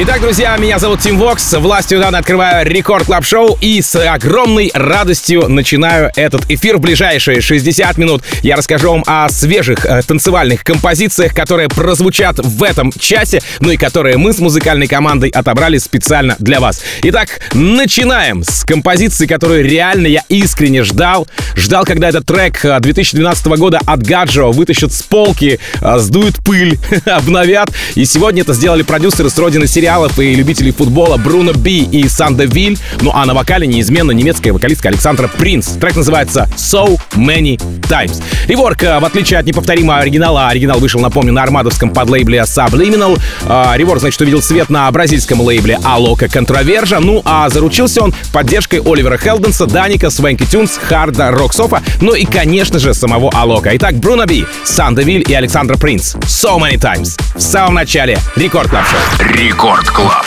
Итак, друзья, меня зовут Тим Вокс. Властью Дана открываю Record Club Show и с огромной радостью начинаю этот эфир. В ближайшие 60 минут я расскажу вам о свежих э, танцевальных композициях, которые прозвучат в этом часе, ну и которые мы с музыкальной командой отобрали специально для вас. Итак, начинаем с композиции, которую реально я искренне ждал. Ждал, когда этот трек 2012 э, года от Гаджо вытащат с полки, э, сдуют пыль, обновят. И сегодня это сделали продюсеры с родины сериала сериалов и любителей футбола Бруно Би и Санда Виль. Ну а на вокале неизменно немецкая вокалистка Александра Принц. Трек называется So Many Times. Rework, в отличие от неповторимого оригинала, оригинал вышел, напомню, на армадовском подлейбле Subliminal. Rework, значит, увидел свет на бразильском лейбле Алока Controversia. Ну а заручился он поддержкой Оливера Хелденса, Даника, Swanky Tunes, Hard Rock Sofa, ну и, конечно же, самого Алока. Итак, Bruno Be, Sandeville и Александра Принц. So Many Times. В самом начале Record Club. Рекорд Клаб.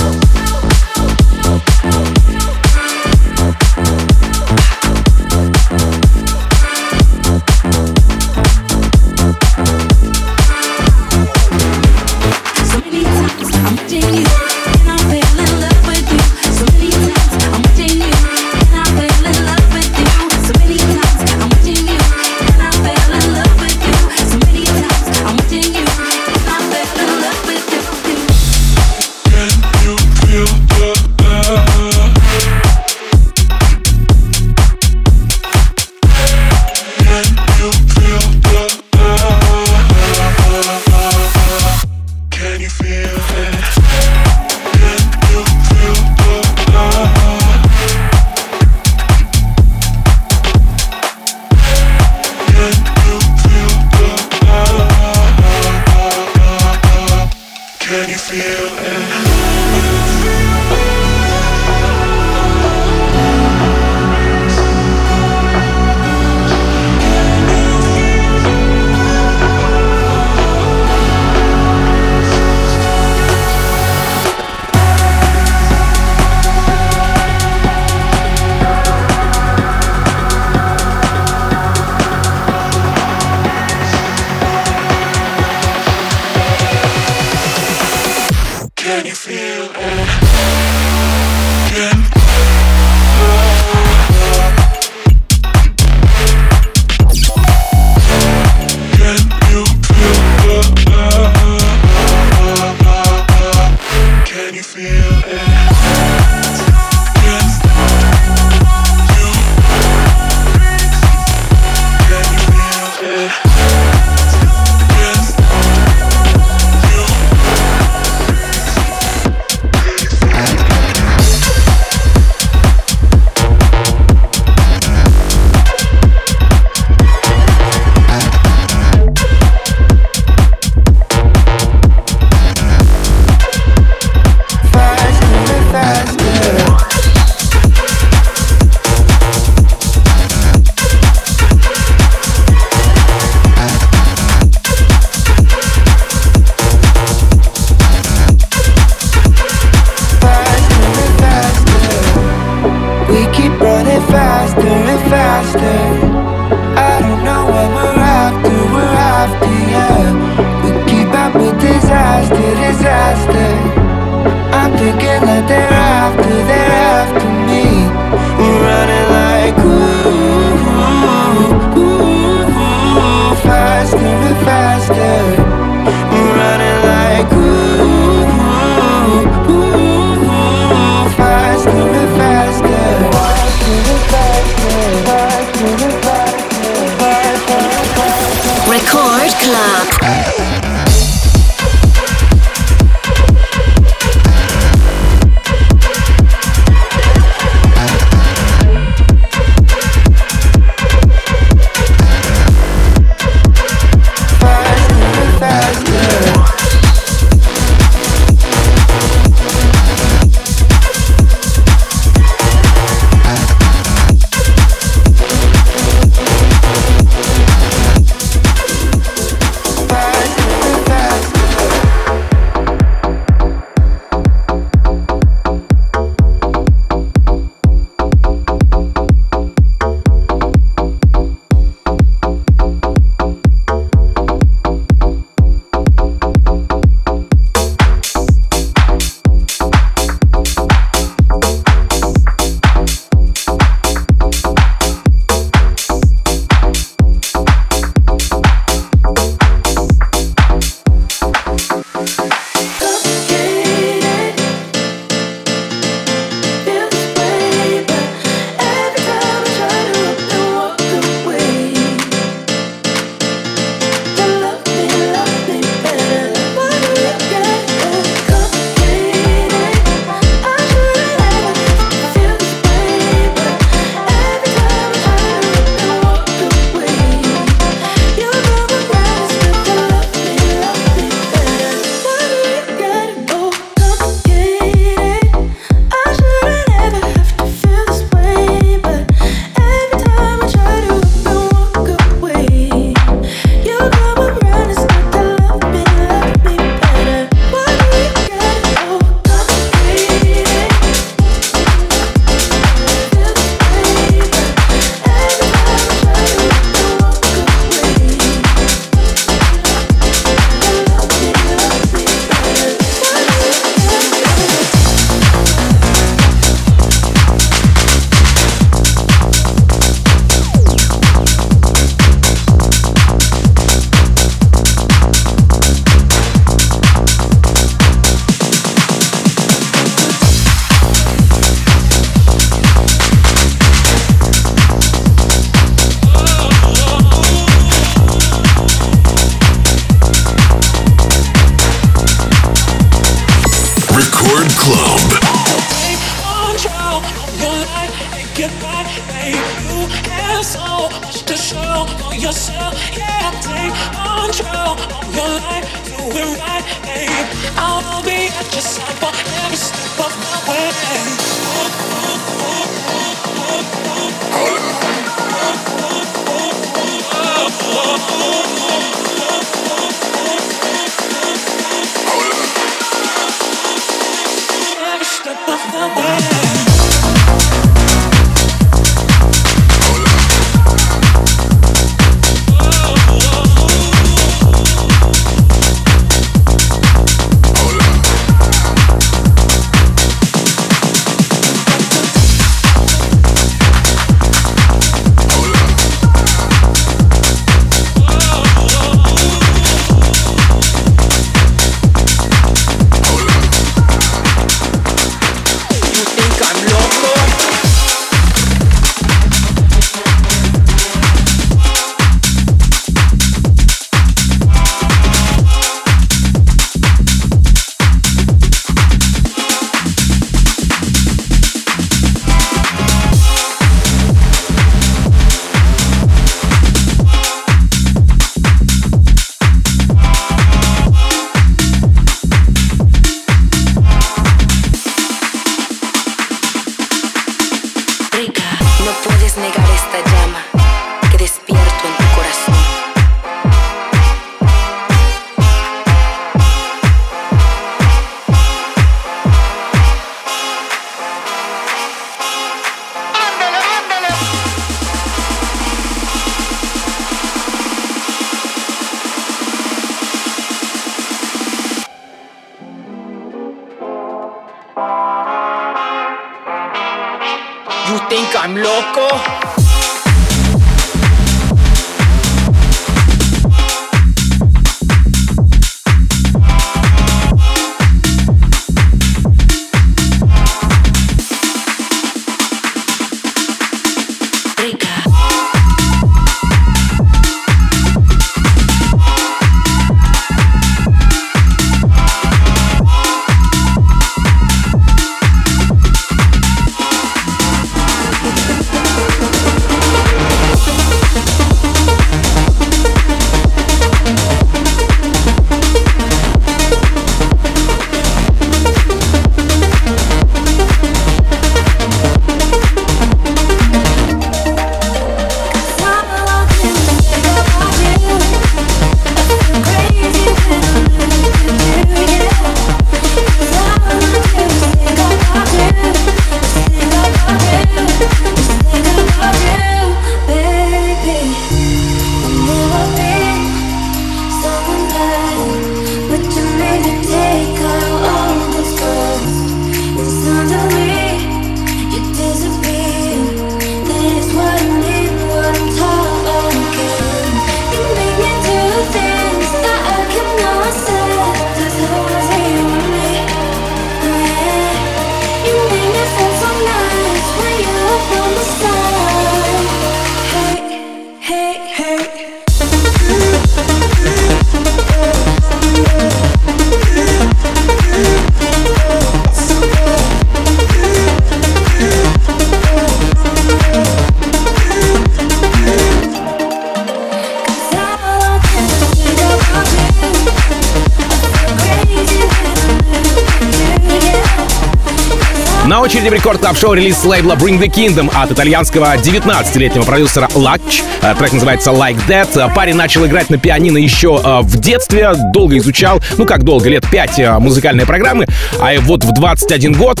Очереди в рекорд клаб шоу релиз лейбла Bring the Kingdom от итальянского 19-летнего продюсера Lutch. Э, трек называется Like That. Э, парень начал играть на пианино еще э, в детстве, долго изучал, ну как долго, лет 5 музыкальные программы, а вот в 21 год,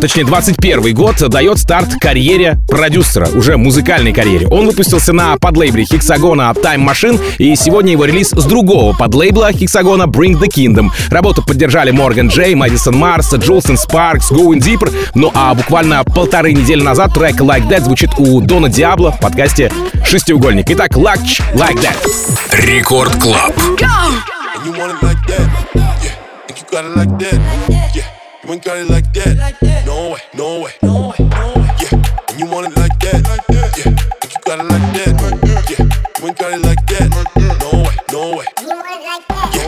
точнее 21 год, дает старт карьере продюсера, уже музыкальной карьере. Он выпустился на подлейбле Хексагона Time Machine, и сегодня его релиз с другого подлейбла Хексагона Bring the Kingdom. Работу поддержали Морган Джей, Мэдисон Марс, Джулсон Спаркс, Going Deeper, ну а буквально полторы недели назад трек Like That звучит у Дона Диабло в подкасте «Шестиугольник». Итак, Лач Like That. Рекорд Клаб. You ain't got it like that. Wink got it like that. No way, no way, no way, no way. Yeah, and you want it like that. Yeah, Think you got it like that. Like that. Yeah, wink at it like that. No way, no way. You want it like that. Yeah.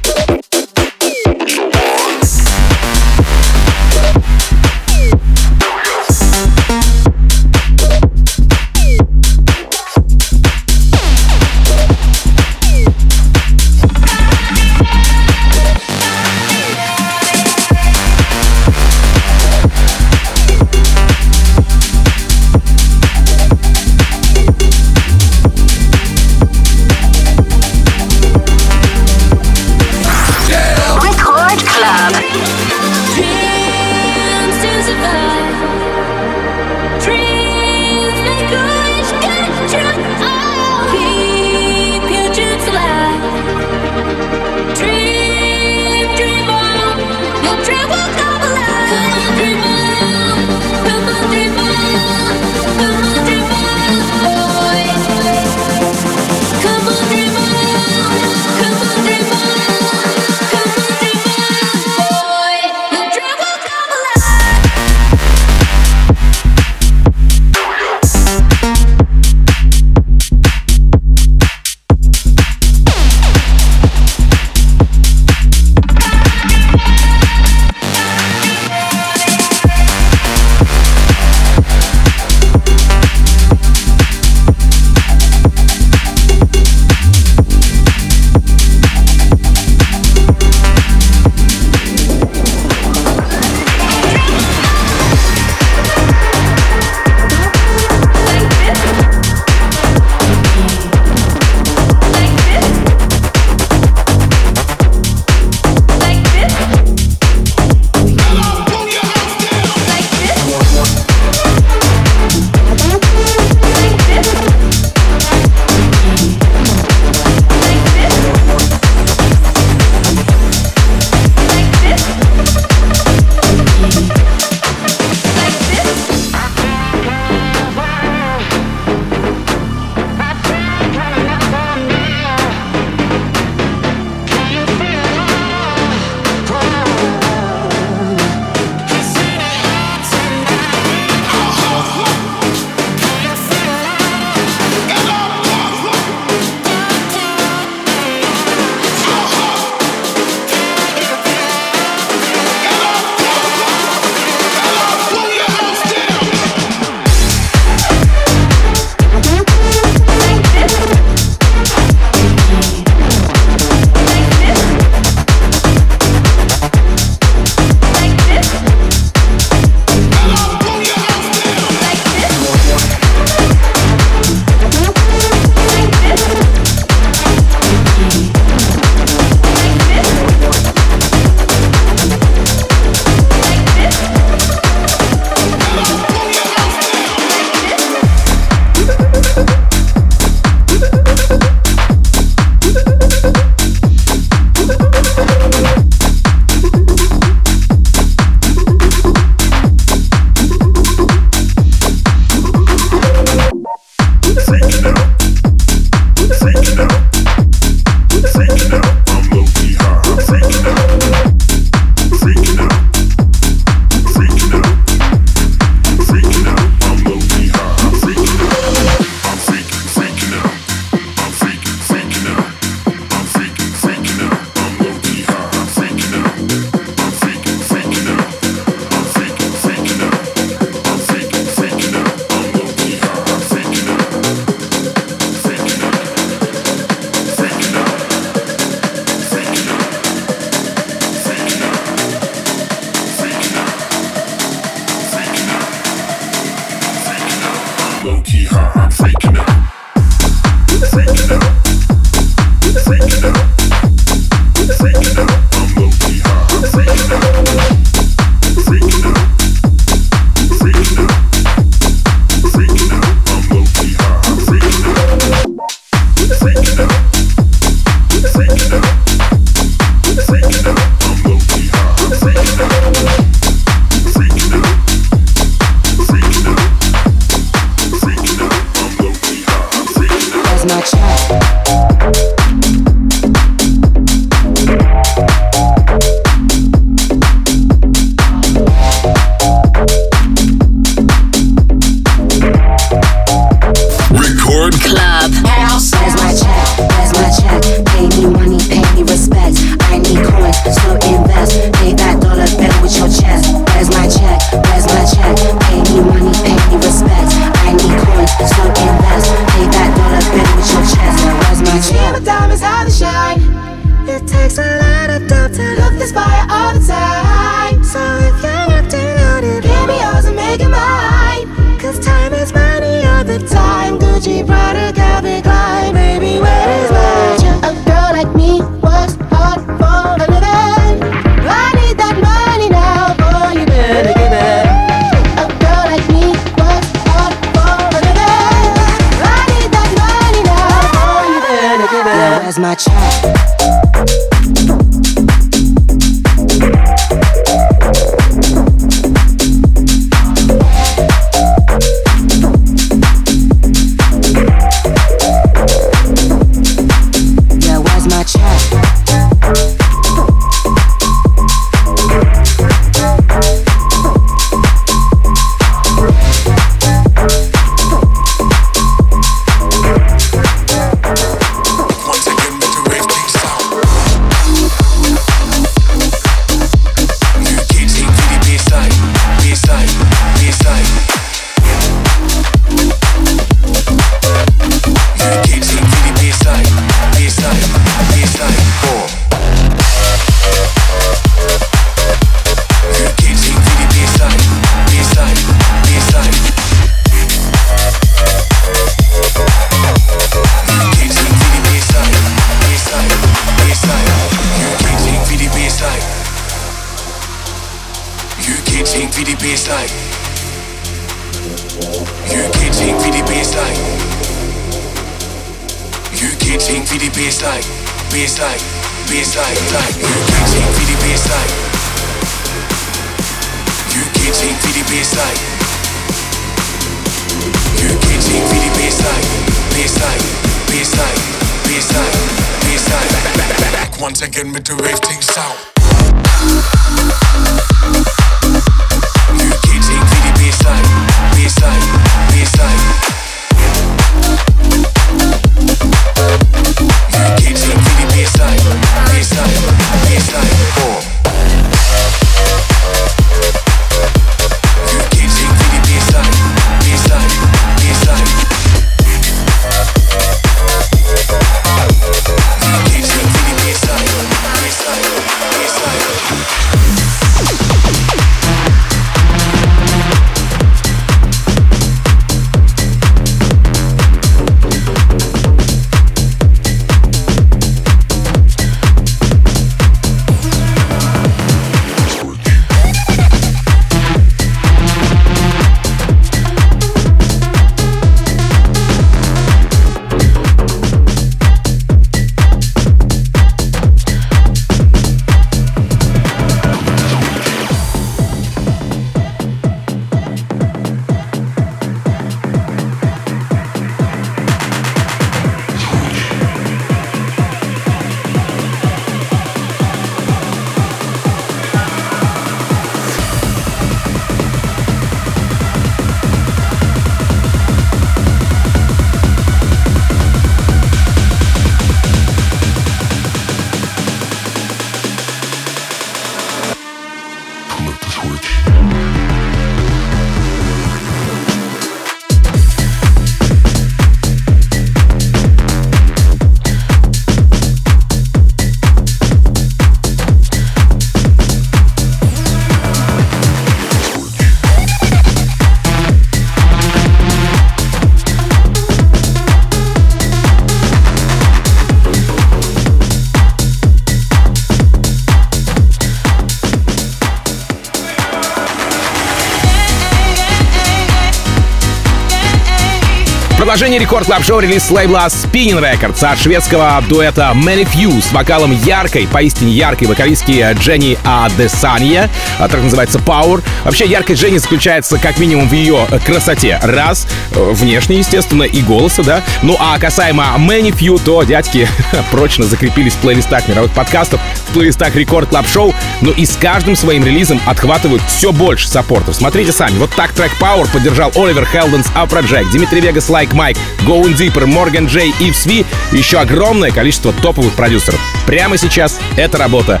Продолжение Record Club Show релиз с лейбла Spinnin' Records от шведского дуэта ManyFew с вокалом яркой, поистине яркой вокалистки Дженни Адесанья. А трек называется Power. Вообще, яркость Дженни заключается как минимум в ее красоте. Раз, внешне, естественно, и голоса, да. Ну а касаемо ManyFew, то дядьки прочно закрепились в плейлистах мировых подкастов, в плейлистах Record Club Show. Ну и с каждым своим релизом отхватывают все больше саппортов. Смотрите сами. Вот так трек Power поддержал Оливер Хелденс, Afrojack, Dimitri Vegas, Like Mike, Going Deeper, Morgan J, Yves V и еще огромное количество топовых продюсеров. Прямо сейчас эта работа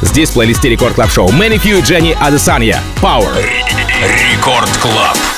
здесь в плейлисте Record Club Show. ManyFew, Дженни Адесанья. Power. Record Club.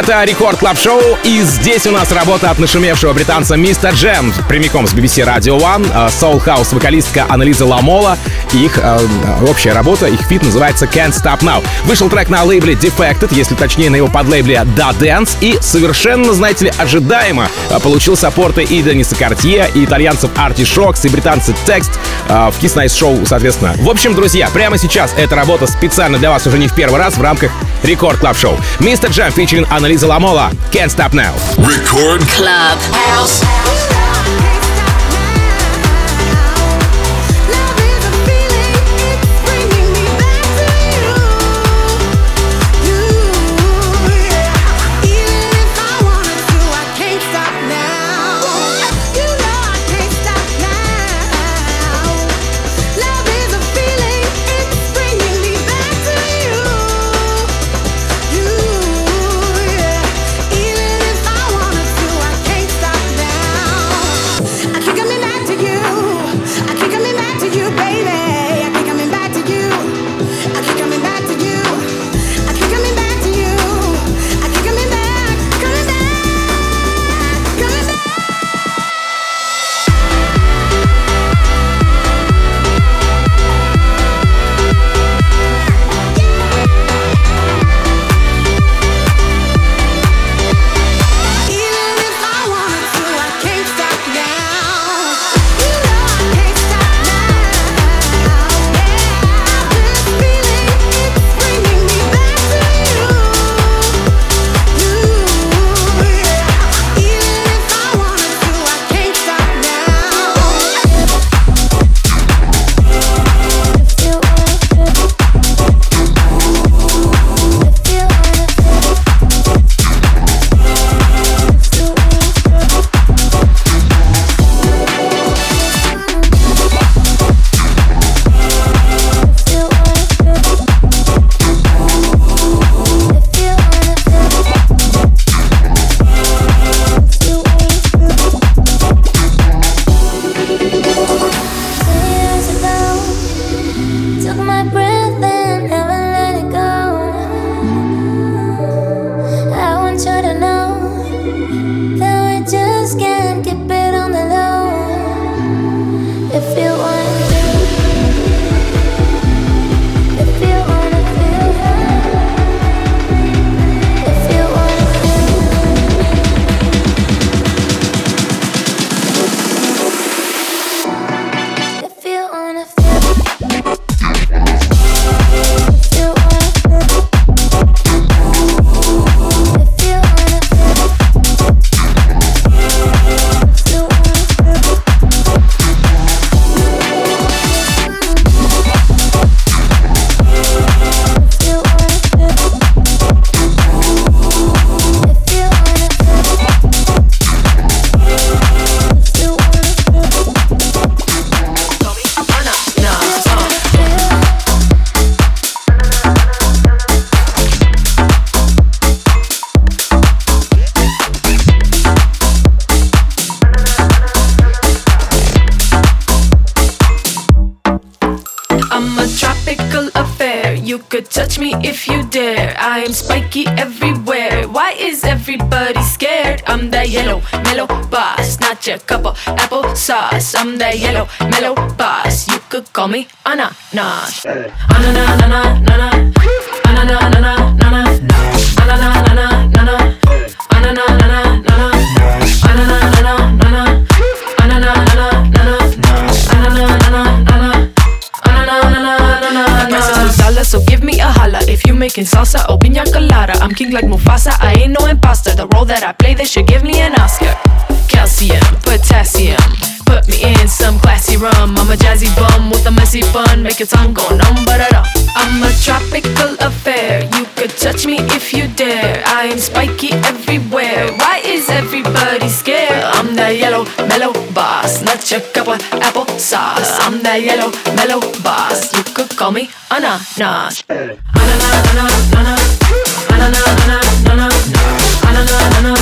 Это Рекорд Клаб Шоу, и здесь у нас работа от нашумевшего британца Мистер Джем, прямиком с BBC Radio One, Soul House вокалистка Анализа Ламола. Их э, общая работа, их фит называется Can't Stop Now. Вышел трек на лейбле Defected, если точнее на его подлейбле Da Dance, и совершенно, знаете ли, ожидаемо получил саппорты и Дениса Картье, и итальянцев Artichokes, и британцы Text э, в Kiss Nice Show, соответственно. В общем, друзья, прямо сейчас эта работа специально для вас уже не в первый раз в рамках Рекорд Клаб Шоу. Мистер Джем фичеринг Анализа Marisa Lamola. Can't stop now. Record Club House. everybody scared? I'm that yellow, mellow boss, not your cup of apple sauce. I'm that yellow, mellow boss. You could call me Anna, Nas. Anna, na. Making salsa or pina colada. I'm king like Mufasa, I ain't no imposter. The role that I play, they should give me an Oscar. Calcium, potassium Put me in some classy rum. I'm a jazzy bum with a messy bun. Make your tongue go numb, but I'm a tropical affair. You could touch me if you dare. I am spiky everywhere. Why is everybody scared? I'm that yellow mellow boss, not your cup of apple sauce. I'm that yellow mellow boss. You could call me. Ananas, ananas, ananas, ananas, ananas, ananas, ananas, ananas.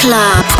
Club.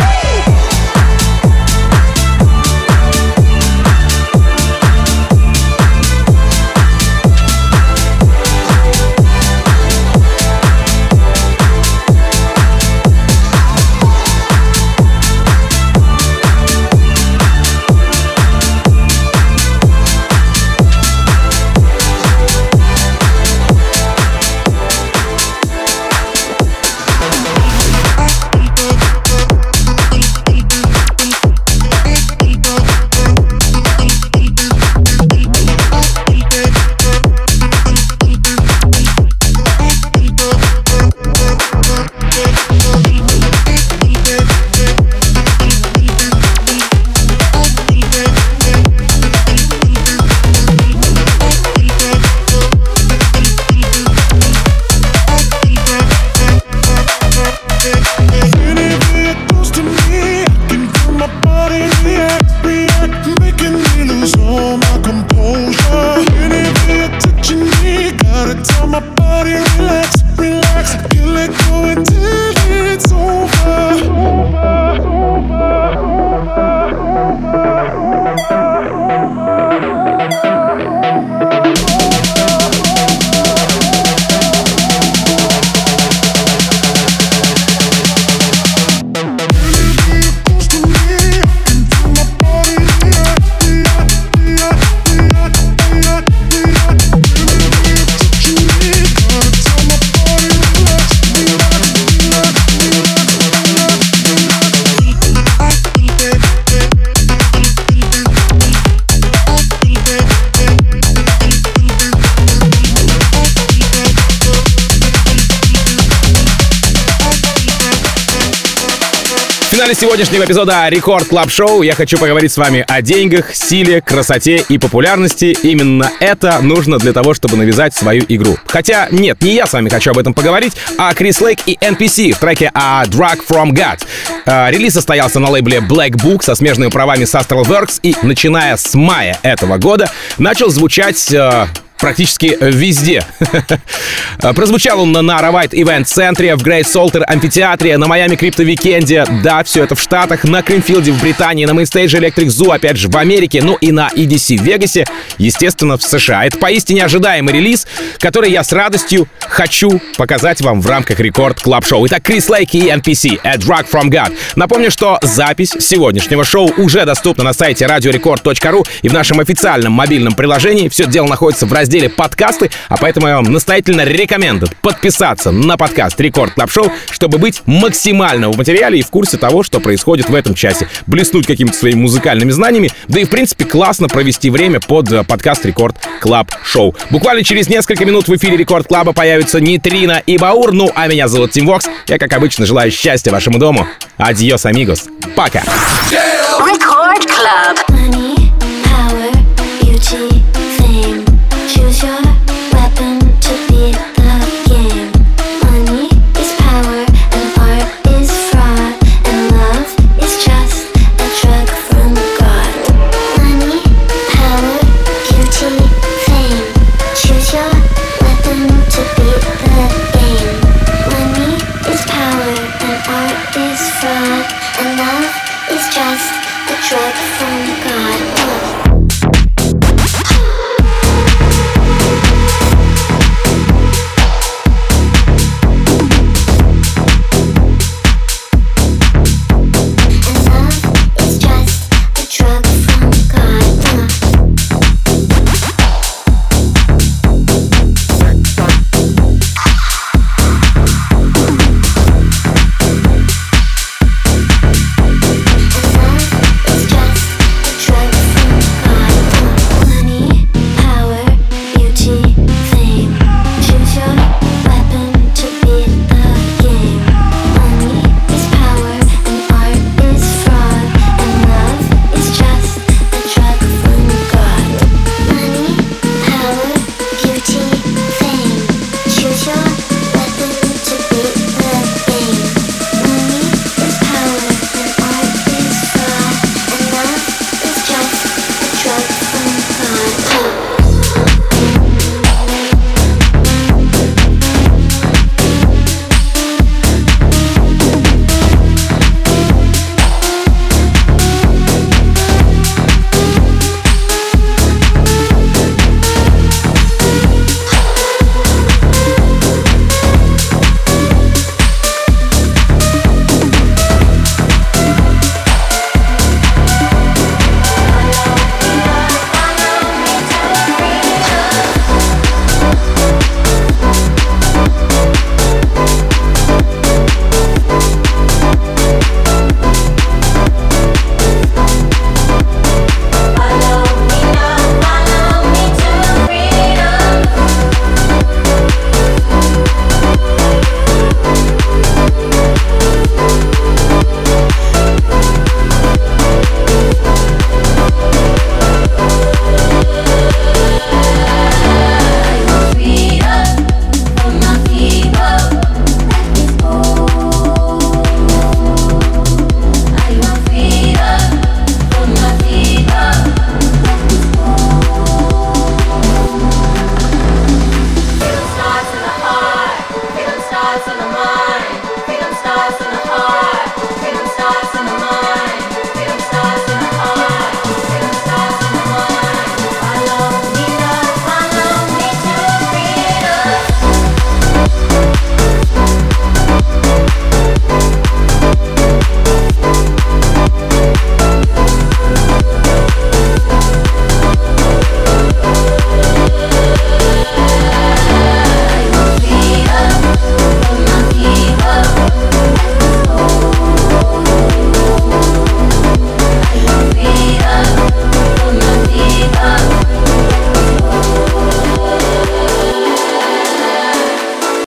Финале сегодняшнего эпизода Record Club Show я хочу поговорить с вами о деньгах, силе, красоте и популярности. Именно это нужно для того, чтобы навязать свою игру. Хотя нет, не я с вами хочу об этом поговорить, а Крис Лейк и NPC в треке A Drug From God. Э, релиз состоялся на лейбле Black Book со смежными правами с Astralwerks и начиная с мая этого года начал звучать э, практически везде. Прозвучал он на Ravite Event центре, в Great Saltair амфитеатре, на Майами Крипто Викенде, да, все это в Штатах, на Кримфилде в Британии, на Мейнстейдже Zoo, опять же, в Америке, ну и на EDC в Вегасе, естественно, в США. Это поистине ожидаемый релиз, который я с радостью хочу показать вам в рамках Record Club Show. Итак, Крис Лейк и NPC, A Drug From God. Напомню, что запись сегодняшнего шоу уже доступна на сайте radiorecord.ru и в нашем официальном мобильном приложении. Все дело находится в разделе разделе подкасты, а поэтому я вам настоятельно рекомендую подписаться на подкаст Record Club Show, чтобы быть максимально в материале и в курсе того, что происходит в этом часе. Блеснуть какими-то своими музыкальными знаниями, да и в принципе классно провести время под э, подкаст Record Club Show. Буквально через несколько минут в эфире Рекорд Клаба появятся Нитрина и Баур, ну а меня зовут Тим Вокс. Я, как обычно, желаю счастья вашему дому. Адьос, амигос. Пока.